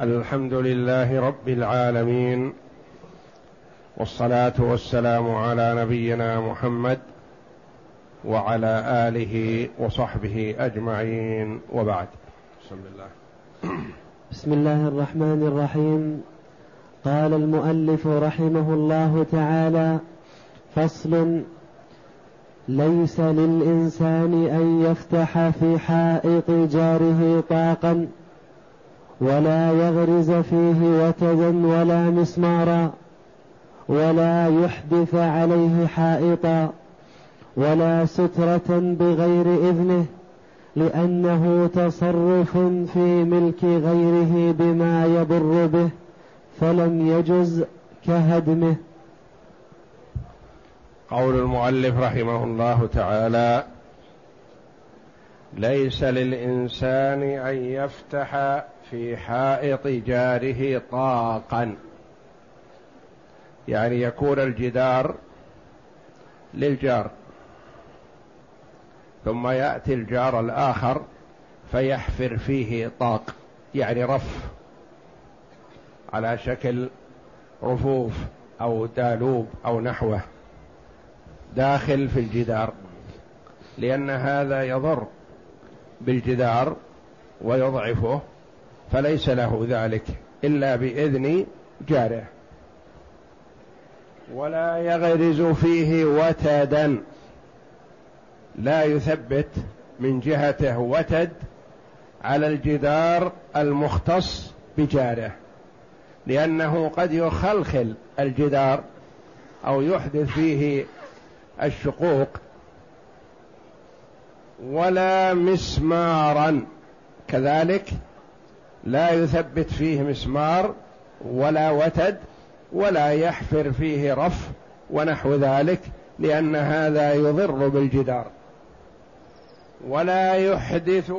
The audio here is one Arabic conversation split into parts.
الحمد لله رب العالمين والصلاة والسلام على نبينا محمد وعلى آله وصحبه أجمعين وبعد. بسم الله. بسم الله الرحمن الرحيم. قال المؤلف رحمه الله تعالى فصل ليس للإنسان أن يفتح في حائط جاره طاقا. ولا يغرز فيه وتدا ولا مسمارا ولا يحدث عليه حائطا ولا سترة بغير إذنه لأنه تصرف في ملك غيره بما يضر به فلم يجز كهدمه. قول المؤلف رحمه الله تعالى ليس للإنسان أن يفتح في حائط جاره طاقا. يعني يكون الجدار للجار ثم يأتي الجار الآخر فيحفر فيه طاق يعني رف على شكل رفوف أو دالوب أو نحوه داخل في الجدار لأن هذا يضر. بالجدار ويضعفه فليس له ذلك إلا بإذن جاره. ولا يغرز فيه وتدا لا يثبت من جهته وتد على الجدار المختص بجاره لأنه قد يخلخل الجدار أو يحدث فيه الشقوق ولا مسمارا. كذلك لا يثبت فيه مسمار ولا وتد ولا يحفر فيه رف ونحو ذلك لأن هذا يضر بالجدار. ولا يحدث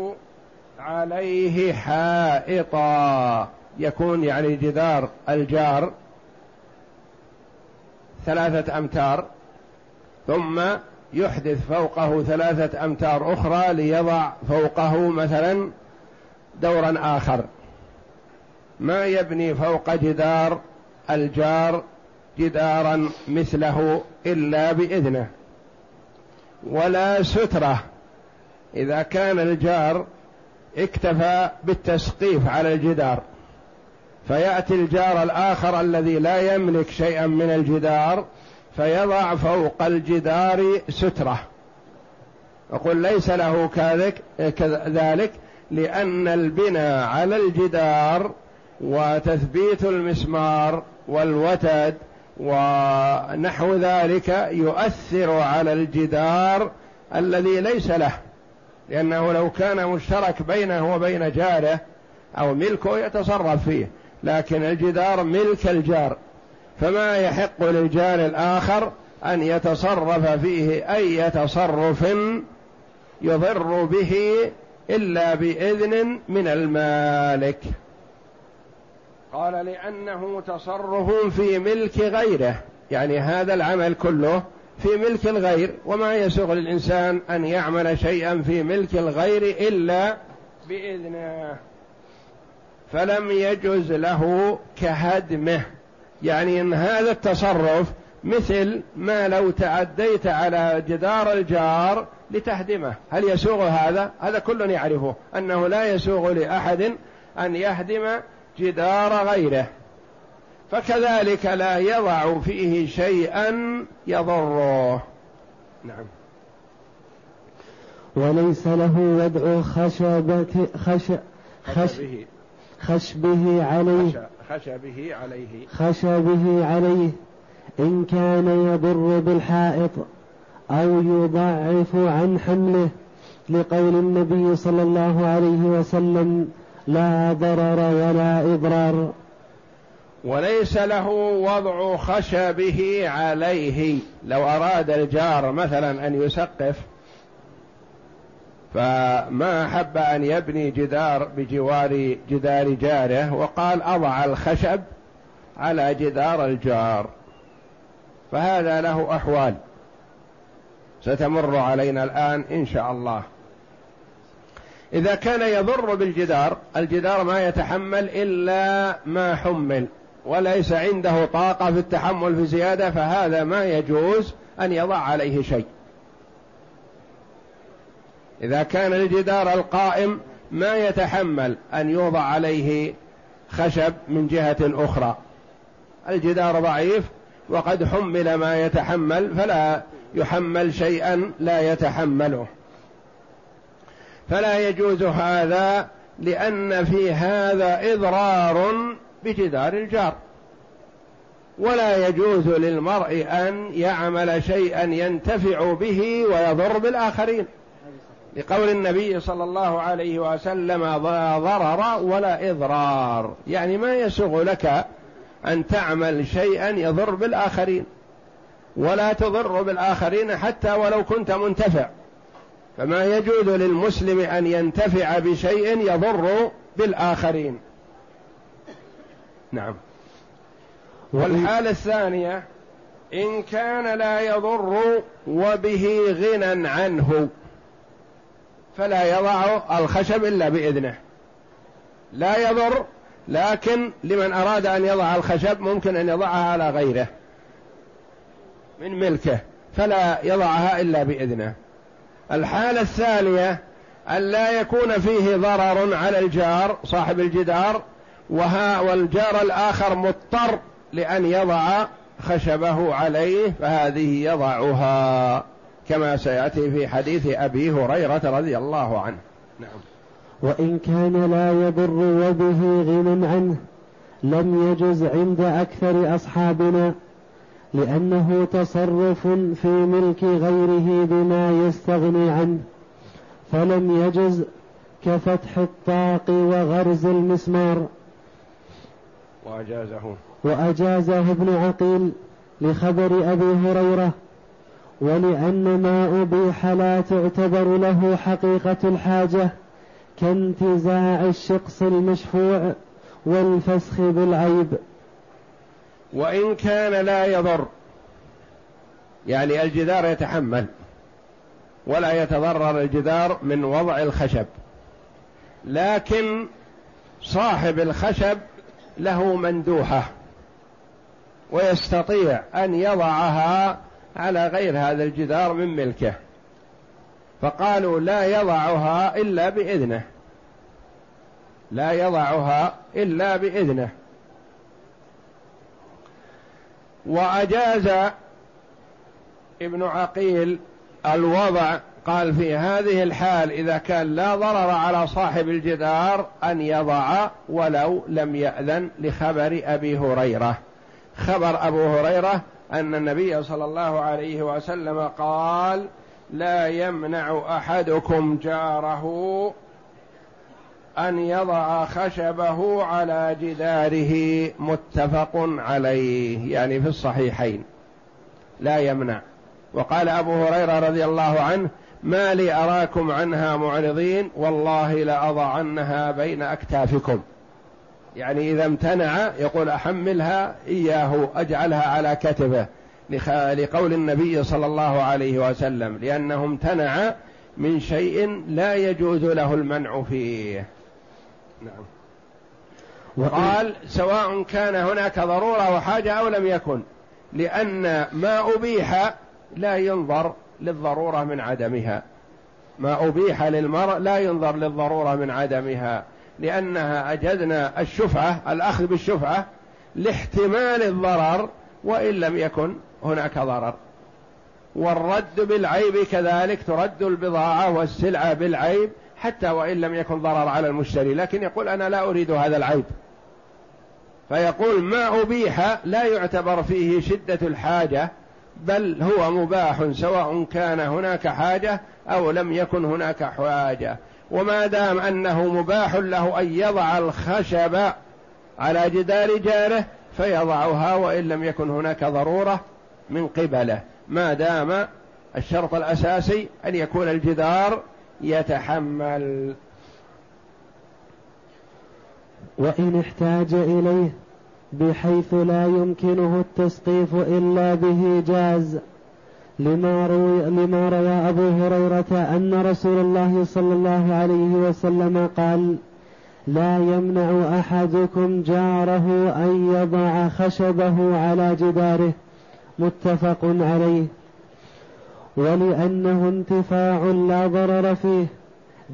عليه حائطا. يكون يعني جدار الجار ثلاثة أمتار ثم يحدث فوقه ثلاثة أمتار أخرى ليضع فوقه مثلا دورا آخر. ما يبني فوق جدار الجار جدارا مثله إلا بإذنه ولا سترة. إذا كان الجار اكتفى بالتسقيف على الجدار فيأتي الجار الآخر الذي لا يملك شيئا من الجدار فيضع فوق الجدار سترة. يقول ليس له كذلك لأن البناء على الجدار وتثبيت المسمار والوتد ونحو ذلك يؤثر على الجدار الذي ليس له. لأنه لو كان مشترك بينه وبين جاره أو ملكه يتصرف فيه لكن الجدار ملك الجار. فما يحق للجار الآخر أن يتصرف فيه أي تصرف يضر به إلا بإذن من المالك. قال لأنه تصرف في ملك غيره يعني هذا العمل كله في ملك الغير وما يسوغ للإنسان أن يعمل شيئا في ملك الغير إلا بإذنه. فلم يجز له كهدمه. يعني إن هذا التصرف مثل ما لو تعديت على جدار الجار لتهدمه. هل يسوغ هذا؟ هذا كل يعرفه أنه لا يسوغ لأحد أن يهدم جدار غيره. فكذلك لا يضع فيه شيئا يضره. نعم. وليس له وضع خشبة خش خش خشبه عليه. خشبه عليه. خشبه عليه. إن كان يضر بالحائط أو يضعف عن حمله لقول النبي صلى الله عليه وسلم لا ضرر ولا إضرار. وليس له وضع خشبه عليه. لو أراد الجار مثلا أن يسقف فما أحب أن يبني جدار بجوار جدار جاره وقال أضع الخشب على جدار الجار. فهذا له أحوال. ستمر علينا الآن إن شاء الله. إذا كان يضر بالجدار الجدار ما يتحمل إلا ما حمل وليس عنده طاقة في التحمل في زيادة فهذا ما يجوز أن يضع عليه شيء. إذا كان الجدار القائم ما يتحمل أن يوضع عليه خشب من جهة أخرى. الجدار ضعيف وقد حمل ما يتحمل فلا يحمل شيئا لا يتحمله. فلا يجوز هذا لأن في هذا إضرار بجدار الجار. ولا يجوز للمرء أن يعمل شيئا ينتفع به ويضر بالآخرين. لقول النبي صلى الله عليه وسلم لا ضرر ولا إضرار. يعني ما يسوغ لك أن تعمل شيئا يضر بالآخرين ولا تضر بالآخرين حتى ولو كنت منتفع. فما يجوز للمسلم أن ينتفع بشيء يضر بالآخرين. نعم. والحالة الثانية إن كان لا يضر وبه غنى عنه. فلا يضع الخشب إلا بإذنه. لا يضر لكن لمن أراد أن يضع الخشب ممكن أن يضعها على غيره من ملكه فلا يضعها إلا بإذنه. الحالة الثانية أن لا يكون فيه ضرر على الجار صاحب الجدار وها والجار الآخر مضطر لأن يضع خشبه عليه فهذه يضعها. كما سيأتي في حديث أبي هريرة رضي الله عنه. نعم. وإن كان لا يضر وبه غنى عنه لم يجز عند أكثر أصحابنا لأنه تصرف في ملك غيره بما يستغني عنه فلم يجز كفتح الطاق وغرز المسمار. وأجازه. وأجازه ابن عقيل لخبر أبي هريرة ولأن ما أبيح لا تعتبر له حقيقة الحاجة كانتزاع الشقص المشفوع والفسخ بالعيب. وإن كان لا يضر يعني الجدار يتحمل ولا يتضرر الجدار من وضع الخشب. لكن صاحب الخشب له مندوحة ويستطيع أن يضعها على غير هذا الجدار من ملكه. فقالوا لا يضعها إلا بإذنه. لا يضعها إلا بإذنه. وأجاز ابن عقيل الوضع قال في هذه الحال إذا كان لا ضرر على صاحب الجدار أن يضع ولو لم يأذن لخبر أبي هريرة. خبر أبو هريرة أن النبي صلى الله عليه وسلم قال لا يمنع أحدكم جاره أن يضع خشبه على جداره. متفق عليه يعني في الصحيحين. لا يمنع. وقال أبو هريرة رضي الله عنه ما لي أراكم عنها معرضين والله لأضعنها بين أكتافكم. يعني إذا امتنع يقول أحملها إياه أجعلها على كتفه لقول النبي صلى الله عليه وسلم لأنه امتنع من شيء لا يجوز له المنع فيه. نعم. وقال سواء كان هناك ضرورة وحاجه أو لم يكن لأن ما أبيح لا ينظر للضرورة من عدمها. ما أبيح للمرء لا ينظر للضرورة من عدمها. لأنها أجدنا الشفعة الأخذ بالشفعة لاحتمال الضرر وإن لم يكن هناك ضرر. والرد بالعيب كذلك ترد البضاعة والسلعة بالعيب حتى وإن لم يكن ضرر على المشتري. لكن يقول أنا لا أريد هذا العيب. فيقول ما أبيح لا يعتبر فيه شدة الحاجة بل هو مباح سواء كان هناك حاجة أو لم يكن هناك حاجة. وما دام أنه مباح له أن يضع الخشب على جدار جاره فيضعها وإن لم يكن هناك ضرورة من قبله. ما دام الشرط الأساسي أن يكون الجدار يتحمل. وإن احتاج إليه بحيث لا يمكنه التسقيف إلا به جاز. لما روي, لما روى أبو هريرة أن رسول الله صلى الله عليه وسلم قال لا يمنع أحدكم جاره أن يضع خشبه على جداره. متفق عليه. ولأنه انتفاع لا ضرر فيه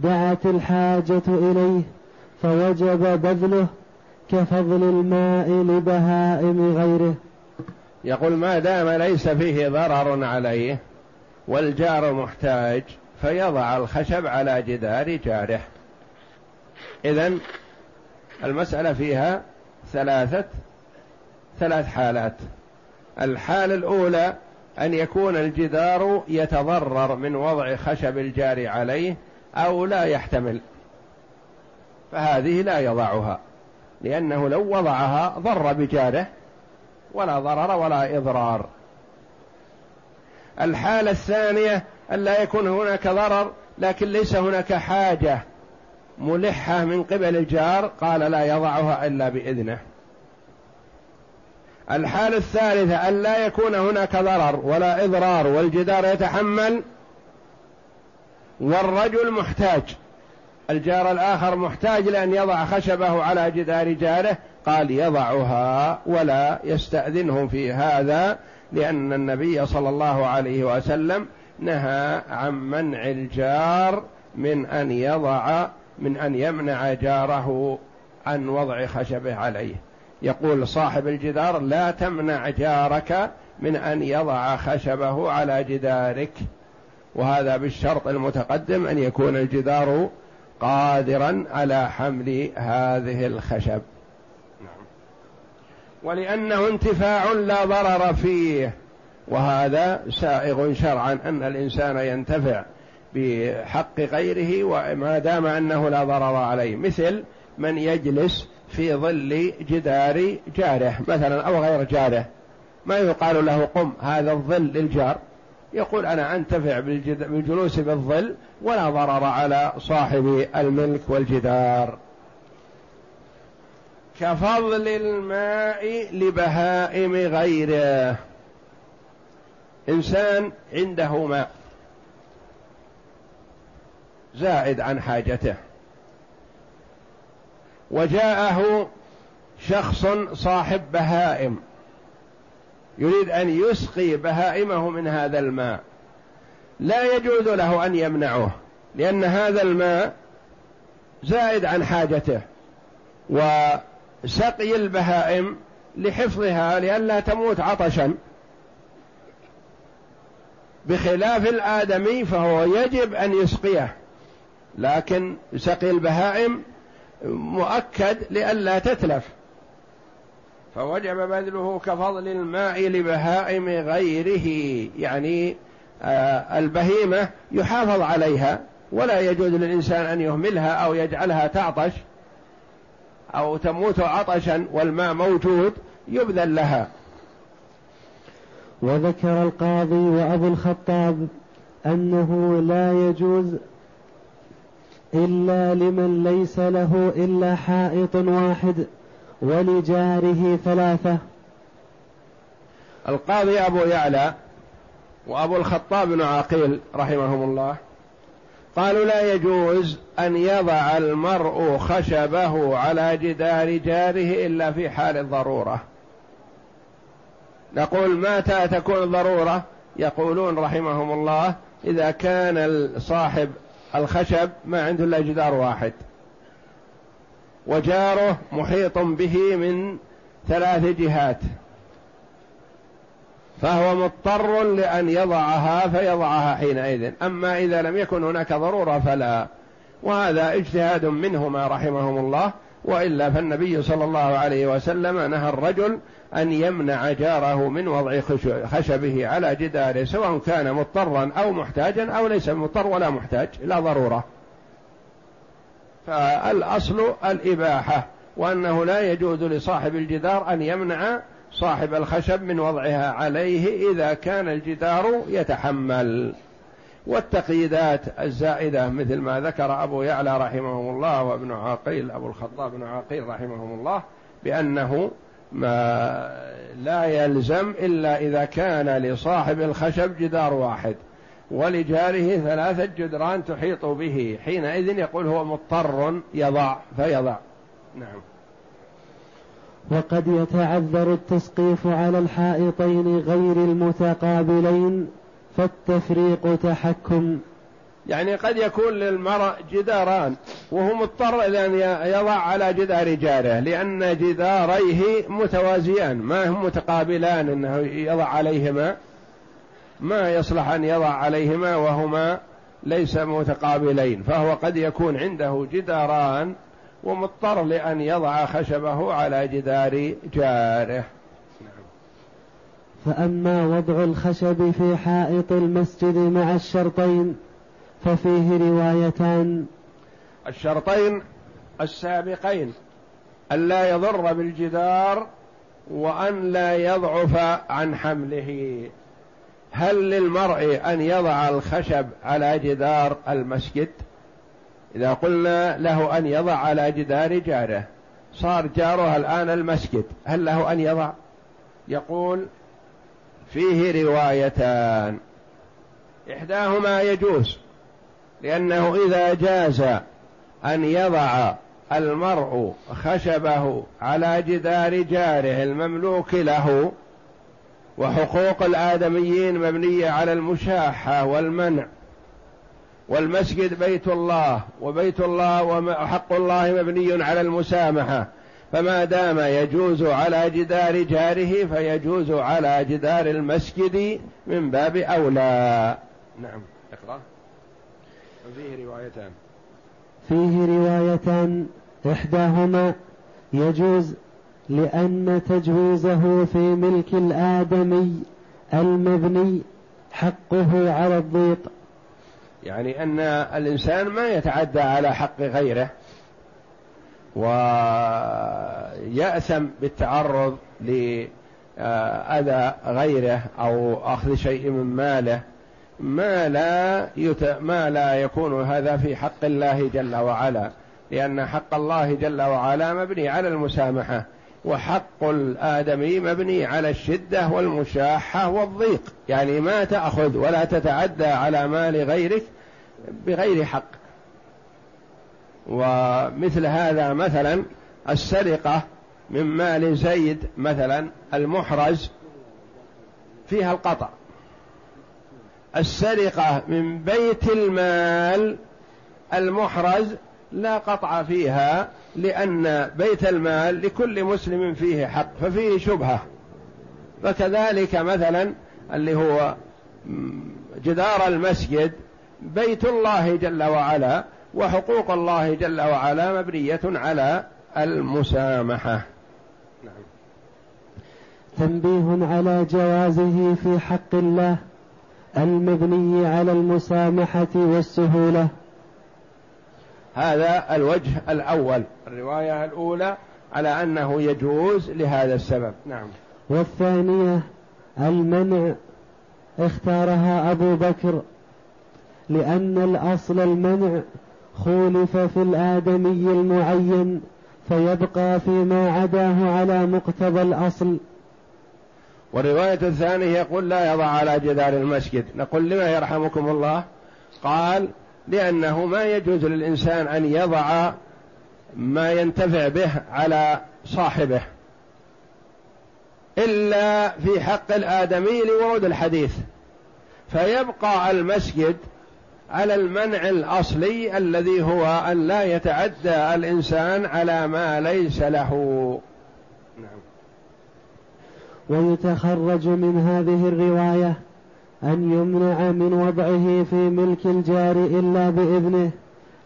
دعت الحاجة إليه فوجب بذله كفضل الماء لبهائم غيره. يقول ما دام ليس فيه ضرر عليه والجار محتاج فيضع الخشب على جدار جاره. إذن المسألة فيها ثلاثة ثلاث حالات. الحالة الأولى أن يكون الجدار يتضرر من وضع خشب الجار عليه أو لا يحتمل. فهذه لا يضعها لأنه لو وضعها ضر بجاره. ولا ضرر ولا إضرار. الحالة الثانية أن لا يكون هناك ضرر لكن ليس هناك حاجة ملحة من قبل الجار قال لا يضعها إلا بإذنه. الحالة الثالثة أن لا يكون هناك ضرر ولا إضرار والجدار يتحمل والرجل محتاج. الجار الآخر محتاج لأن يضع خشبه على جدار جاره قال يضعها ولا يستأذنه في هذا لأن النبي صلى الله عليه وسلم نهى عن منع الجار من أن يضع من أن يمنع جاره عن وضع خشبه عليه يقول صاحب الجدار لا تمنع جارك من أن يضع خشبه على جدارك وهذا بالشرط المتقدم أن يكون الجدار قادرا على حمل هذه الخشب. ولأنه انتفاع لا ضرر فيه وهذا سائغ شرعا أن الإنسان ينتفع بحق غيره وما دام أنه لا ضرر عليه. مثل من يجلس في ظل جدار جاره مثلا أو غير جاره. ما يقال له قم هذا الظل للجار. يقول أنا أنتفع بالجلوس بالظل ولا ضرر على صاحب الملك والجدار. كفضل الماء لبهائم غيره. إنسان عنده ماء زائد عن حاجته. وجاءه شخص صاحب بهائم. يريد أن يسقي بهائمه من هذا الماء. لا يجوز له أن يمنعه لأن هذا الماء زائد عن حاجته. وسقي البهائم لحفظها لئلا تموت عطشا. بخلاف الآدمي فهو يجب أن يسقيه. لكن سقي البهائم مؤكد لئلا تتلف. فوجب بذله كفضل الماء لبهائم غيره. يعني آه البهيمة يحافظ عليها ولا يجوز للإنسان أن يهملها أو يجعلها تعطش. أو تموت عطشا والماء موجود يبذل لها. وذكر القاضي وأبو الخطاب أنه لا يجوز إلا لمن ليس له إلا حائط واحد ولجاره ثلاثة. القاضي أبو يعلى وأبو الخطاب بن عقيل رحمهم الله قالوا لا يجوز أن يضع المرء خشبه على جدار جاره إلا في حال الضرورة. نقول متى تكون ضرورة؟ يقولون رحمهم الله إذا كان صاحب الخشب ما عنده إلا جدار واحد. وجاره محيط به من ثلاث جهات. فهو مضطر لأن يضعها فيضعها حينئذ. أما إذا لم يكن هناك ضرورة فلا. وهذا اجتهاد منهما رحمهم الله. وإلا فالنبي صلى الله عليه وسلم نهى الرجل أن يمنع جاره من وضع خشبه على جداره سواء كان مضطرا أو محتاجا أو ليس مضطر ولا محتاج لا ضرورة. فالأصل الإباحة وأنه لا يجوز لصاحب الجدار أن يمنع صاحب الخشب من وضعها عليه إذا كان الجدار يتحمل. والتقييدات الزائدة مثل ما ذكر أبو يعلى رحمه الله وابن عقيل أبو الخطاب بن عقيل رحمه الله بأنه ما لا يلزم إلا إذا كان لصاحب الخشب جدار واحد ولجاره ثلاثة جدران تحيط به. حينئذ يقول هو مضطر يضع فيضع. نعم. وقد يتعذر التسقيف على الحائطين غير المتقابلين فالتفريق تحكم. يعني قد يكون للمرء جداران وهو مضطر إلى أن يضع على جدار جاره لأن جداريه متوازيان ما هم متقابلان أنه يضع عليهما ما يصلح أن يضع عليهما وهما ليس متقابلين فهو قد يكون عنده جداران ومضطر لأن يضع خشبه على جدار جاره. فأما وضع الخشب في حائط المسجد مع الشرطين ففيه روايتان. الشرطين السابقين أن لا يضر بالجدار وأن لا يضعف عن حمله. هل للمرء أن يضع الخشب على جدار المسجد؟ إذا قلنا له أن يضع على جدار جاره صار جاره الآن المسجد هل له أن يضع؟ يقول فيه روايتان. إحداهما يجوز لأنه إذا جاز أن يضع المرء خشبه على جدار جاره المملوك له وحقوق الآدميين مبنية على المشاحة والمنع والمسجد بيت الله وبيت الله وحق الله مبني على المسامحة. فما دام يجوز على جدار جاره فيجوز على جدار المسجد من باب أولى. نعم. اقرأ. فيه روايتان. فيه روايتان. إحداهما يجوز لأن تجويزه في ملك الآدمي المبني حقه على الضيق. يعني أن الإنسان ما يتعدى على حق غيره ويأثم بالتعرض لأذى غيره أو أخذ شيء من ماله. ما لا يت... ما لا يكون هذا في حق الله جل وعلا لأن حق الله جل وعلا مبني على المسامحة وحق الآدمي مبني على الشدة والمشاحة والضيق. يعني ما تأخذ ولا تتعدى على مال غيرك بغير حق. ومثل هذا مثلا السرقة من مال زيد مثلا المحرز فيها القطع. السرقة من بيت المال المحرز لا قطع فيها لأن بيت المال لكل مسلم فيه حق ففيه شبهة. فكذلك مثلا اللي هو جدار المسجد بيت الله جل وعلا وحقوق الله جل وعلا مبنية على المسامحة. نعم. تنبيه على جوازه في حق الله المبني على المسامحة والسهولة. هذا الوجه الأول. الرواية الأولى على أنه يجوز لهذا السبب. نعم. والثانية المنع اختارها أبو بكر لأن الأصل المنع خولف في الآدمي المعين فيبقى فيما عداه على مقتضى الأصل. والرواية الثانية يقول لا يضع على جدار المسجد. نقول لما يرحمكم الله؟ قال لأنه ما يجوز للإنسان أن يضع ما ينتفع به على صاحبه إلا في حق الآدمي لورود الحديث. فيبقى المسجد على المنع الأصلي الذي هو أن لا يتعدى الإنسان على ما ليس له. نعم. ويتخرج من هذه الرواية أن يمنع من وضعه في ملك الجار إلا بإذنه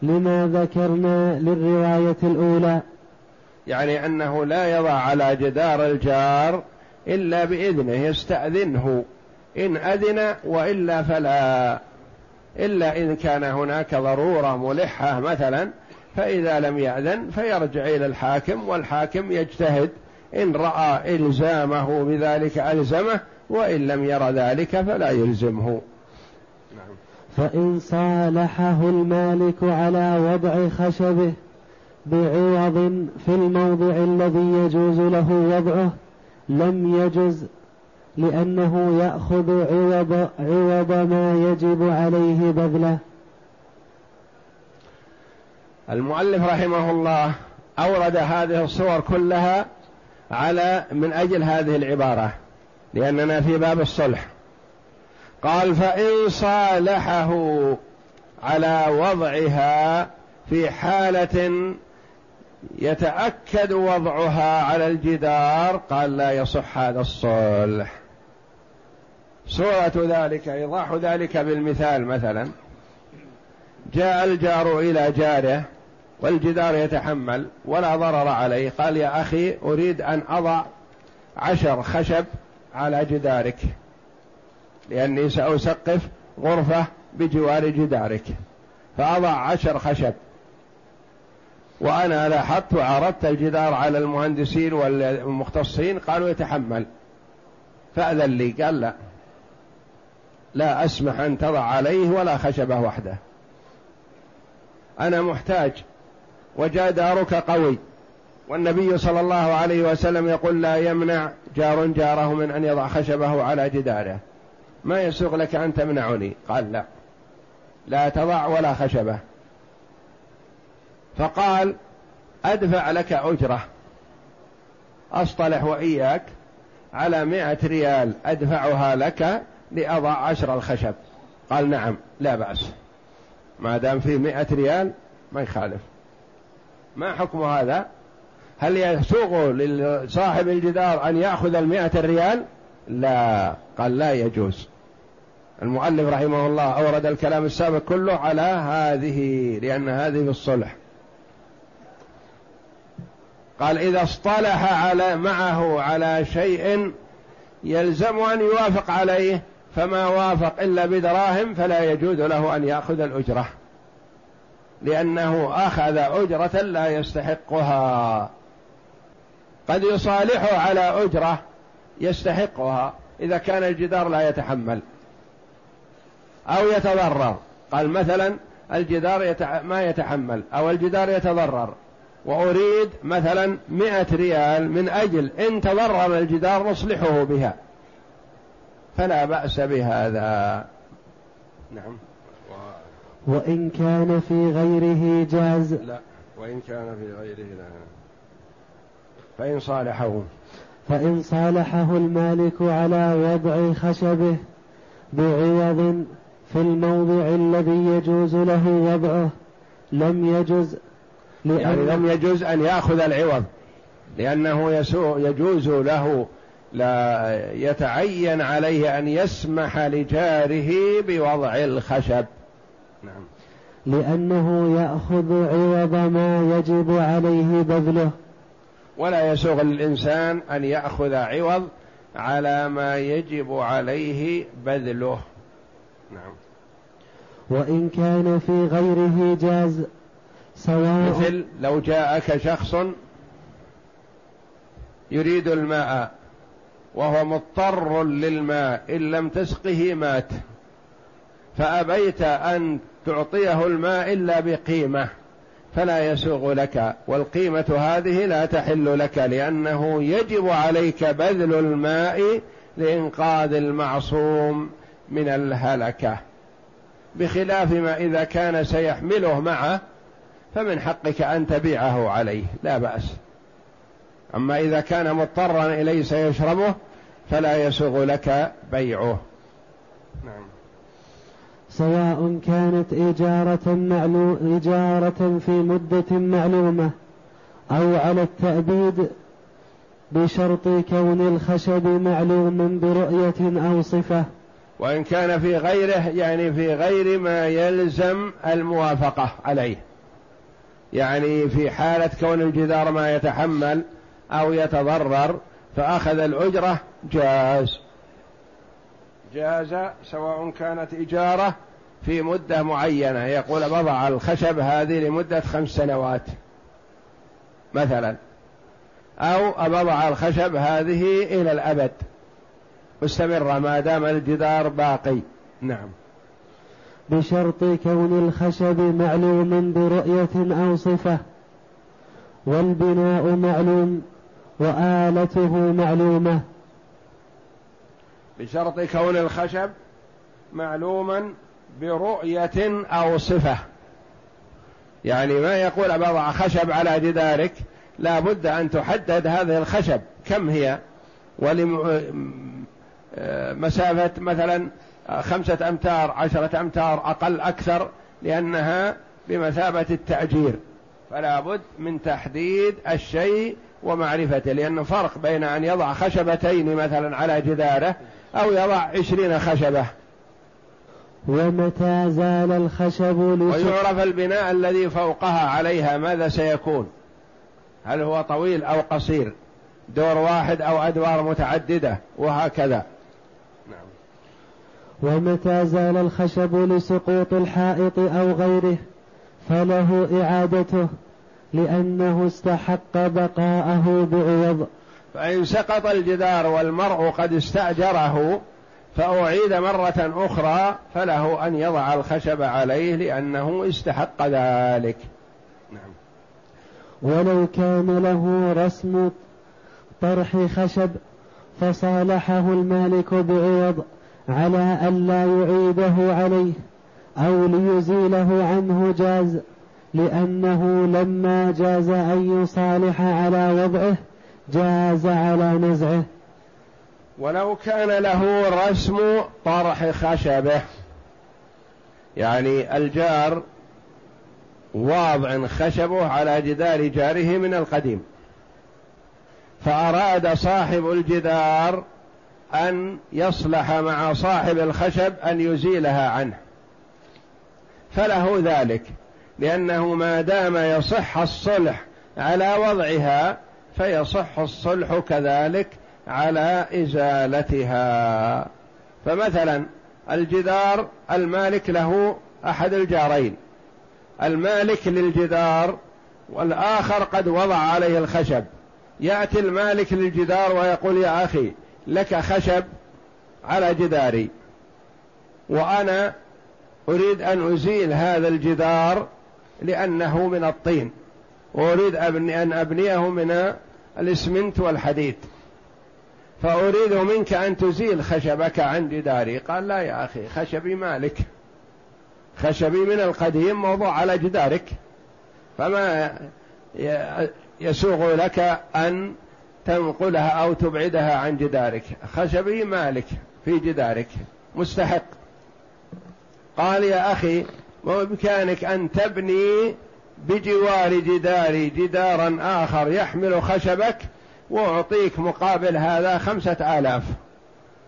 لما ذكرنا للرواية الأولى. يعني أنه لا يضع على جدار الجار إلا بإذنه يستأذنه. إن أذن وإلا فلا. إلا إن كان هناك ضرورة ملحة مثلا فإذا لم يأذن فيرجع إلى الحاكم والحاكم يجتهد إن رأى إلزامه بذلك ألزمه وإن لم ير ذلك فلا يلزمه نعم. فإن صالحه المالك على وضع خشبه بعوض في الموضع الذي يجوز له وضعه لم يجز لأنه يأخذ عوض, عوض ما يجب عليه بذله. المؤلف رحمه الله أورد هذه الصور كلها على من أجل هذه العبارة لأننا في باب الصلح. قال فإن صالحه على وضعها في حالة يتأكد وضعها على الجدار قال لا يصح هذا الصلح. صورة ذلك إيضاح ذلك بالمثال مثلا. جاء الجار إلى جاره والجدار يتحمل ولا ضرر عليه قال يا أخي أريد أن أضع عشر خشب على جدارك لأني سأسقف غرفة بجوار جدارك. فأضع عشر خشب وأنا لاحظت وعرضت الجدار على المهندسين والمختصين قالوا يتحمل فأذن لي قال لا. لا أسمح أن تضع عليه ولا خشبة وحده. أنا محتاج وجاء دارك قوي. والنبي صلى الله عليه وسلم يقول لا يمنع جار جاره من أن يضع خشبه على جداره. ما يسوغ لك أن تمنعني؟ قال لا. لا تضع ولا خشبة. فقال أدفع لك أجرة. أصطلح وإياك على مائة ريال أدفعها لك لأضع عشر الخشب. قال نعم لا بأس. ما دام في مائة ريال ما يخالف. ما حكم هذا؟ هل يسوغ لصاحب الجدار أن يأخذ المائة الريال لا. قال لا يجوز. المؤلف رحمه الله أورد الكلام السابق كله على هذه لأن هذه في الصلح. قال إذا اصطلح على معه على شيء يلزم أن يوافق عليه فما وافق إلا بدراهم فلا يجوز له أن يأخذ الأجرة. لأنه أخذ أجرة لا يستحقها. قد يصالحه على أجرة يستحقها إذا كان الجدار لا يتحمل. أو يتضرر. قال مثلا الجدار يتع... ما يتحمل. أو الجدار يتضرر. وأريد مثلا مئة ريال من أجل إن تضرر الجدار نصلحه بها. فلا بأس بهذا. نعم. وإن كان في غيره جاز. لا وإن كان في غيره لا. فإن صالحه. فإن صالحه المالك على وضع خشبه بعوض في الموضع الذي يجوز له وضعه لم يجز لأن يعني لم يجوز أن يأخذ العوض لأنه يسوء يجوز له لا يتعين عليه أن يسمح لجاره بوضع الخشب. نعم. لأنه يأخذ عوض ما يجب عليه بذله. ولا يسوغ للإنسان أن يأخذ عوض على ما يجب عليه بذله. نعم. وإن كان في غيره جاز سواء مثل لو جاءك شخص يريد الماء وهو مضطر للماء. إن لم تسقه مات. فأبيت أن تعطيه الماء إلا بقيمة فلا يسوغ لك. والقيمة هذه لا تحل لك لأنه يجب عليك بذل الماء لإنقاذ المعصوم من الهلكة. بخلاف ما إذا كان سيحمله معه فمن حقك أن تبيعه عليه. لا بأس. أما إذا كان مضطرا إليه سيشربه فلا يسوغ لك بيعه. نعم. سواء كانت إجارة معلو إجارة في مدة معلومة أو على التأبيد بشرط كون الخشب معلوم برؤية أو صفة. وإن كان في غيره يعني في غير ما يلزم الموافقة عليه. يعني في حالة كون الجدار ما يتحمل أو يتضرر فأخذ الأجرة جاز. جاز سواء كانت إجارة في مدة معينة. يقول بضع الخشب هذه لمدة خمس سنوات مثلا. أو أبضع الخشب هذه إلى الأبد. مستمرة ما دام الجدار باقي. نعم. بشرط كون الخشب معلوم برؤية أو صفة والبناء معلوم وآلته معلومة. بشرط كون الخشب معلوما برؤية أو صفة. يعني ما يقول بضع خشب على جدارك لا بد أن تحدد هذه الخشب. كم هي؟ ولمسافة مثلا خمسة أمتار عشرة أمتار أقل أكثر لأنها بمثابة التأجير. فلا بد من تحديد الشيء ومعرفته لأنه فرق بين أن يضع خشبتين مثلا على جداره أو يضع عشرين خشبة. ومتى زال الخشب ويعرف البناء الذي فوقها عليها ماذا سيكون. هل هو طويل أو قصير؟ دور واحد أو أدوار متعددة وهكذا. نعم. ومتى زال الخشب لسقوط الحائط أو غيره؟ فله إعادته لأنه استحق بقاءه بعوض فإن سقط الجدار والمرء قد استأجره فأعيد مرة أخرى فله أن يضع الخشب عليه لأنه استحق ذلك. نعم. ولو كان له رسم طرح خشب فصالحه المالك بعوض على ألا يعيده عليه. أو ليزيله عنه جاز لأنه لما جاز أن يصالح على وضعه جاز على نزعه. ولو كان له رسم طرح خشبه يعني الجار واضع خشبه على جدار جاره من القديم فأراد صاحب الجدار أن يصلح مع صاحب الخشب أن يزيلها عنه. فله ذلك لأنه ما دام يصح الصلح على وضعها فيصح الصلح كذلك على إزالتها. فمثلا الجدار المالك له أحد الجارين المالك للجدار والآخر قد وضع عليه الخشب يأتي المالك للجدار ويقول يا أخي لك خشب على جداري وأنا أريد أن أزيل هذا الجدار لأنه من الطين. وأريد أن أبنيه من الإسمنت والحديد. فأريد منك أن تزيل خشبك عن جداري. قال لا يا أخي خشبي مالك. خشبي من القديم موضوع على جدارك. فما يسوغ لك أن تنقلها أو تبعدها عن جدارك. خشبي مالك في جدارك. مستحق. قال يا أخي بإمكانك أن تبني بجوار جداري جدارا آخر يحمل خشبك وأعطيك مقابل هذا خمسة آلاف.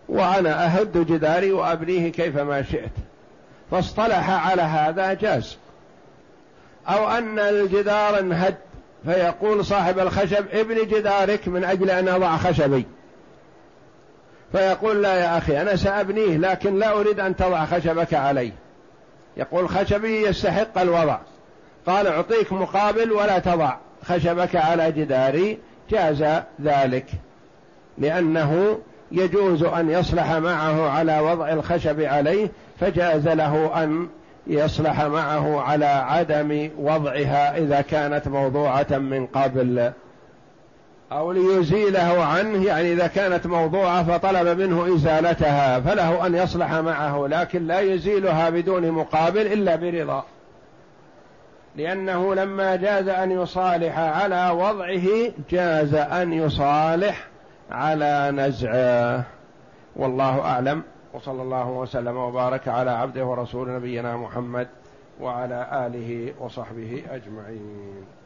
وأنا أهد جداري وأبنيه كيفما شئت. فاصطلح على هذا جاز. أو أن الجدار انهد فيقول صاحب الخشب ابن جدارك من أجل أن أضع خشبي. فيقول لا يا أخي أنا سأبنيه لكن لا أريد أن تضع خشبك عليه. يقول خشبي يستحق الوضع. قال أعطيك مقابل ولا تضع. خشبك على جداري. جاز ذلك. لأنه يجوز أن يصلح معه على وضع الخشب عليه فجاز له أن يصلح معه على عدم وضعها إذا كانت موضوعة من قبل. أو ليزيله عنه يعني إذا كانت موضوعة فطلب منه إزالتها فله أن يصلح معه لكن لا يزيلها بدون مقابل إلا برضا. لأنه لما جاز أن يصالح على وضعه جاز أن يصالح على نزعه. والله أعلم. وصلى الله وسلم وبارك على عبده ورسول نبينا محمد وعلى آله وصحبه أجمعين.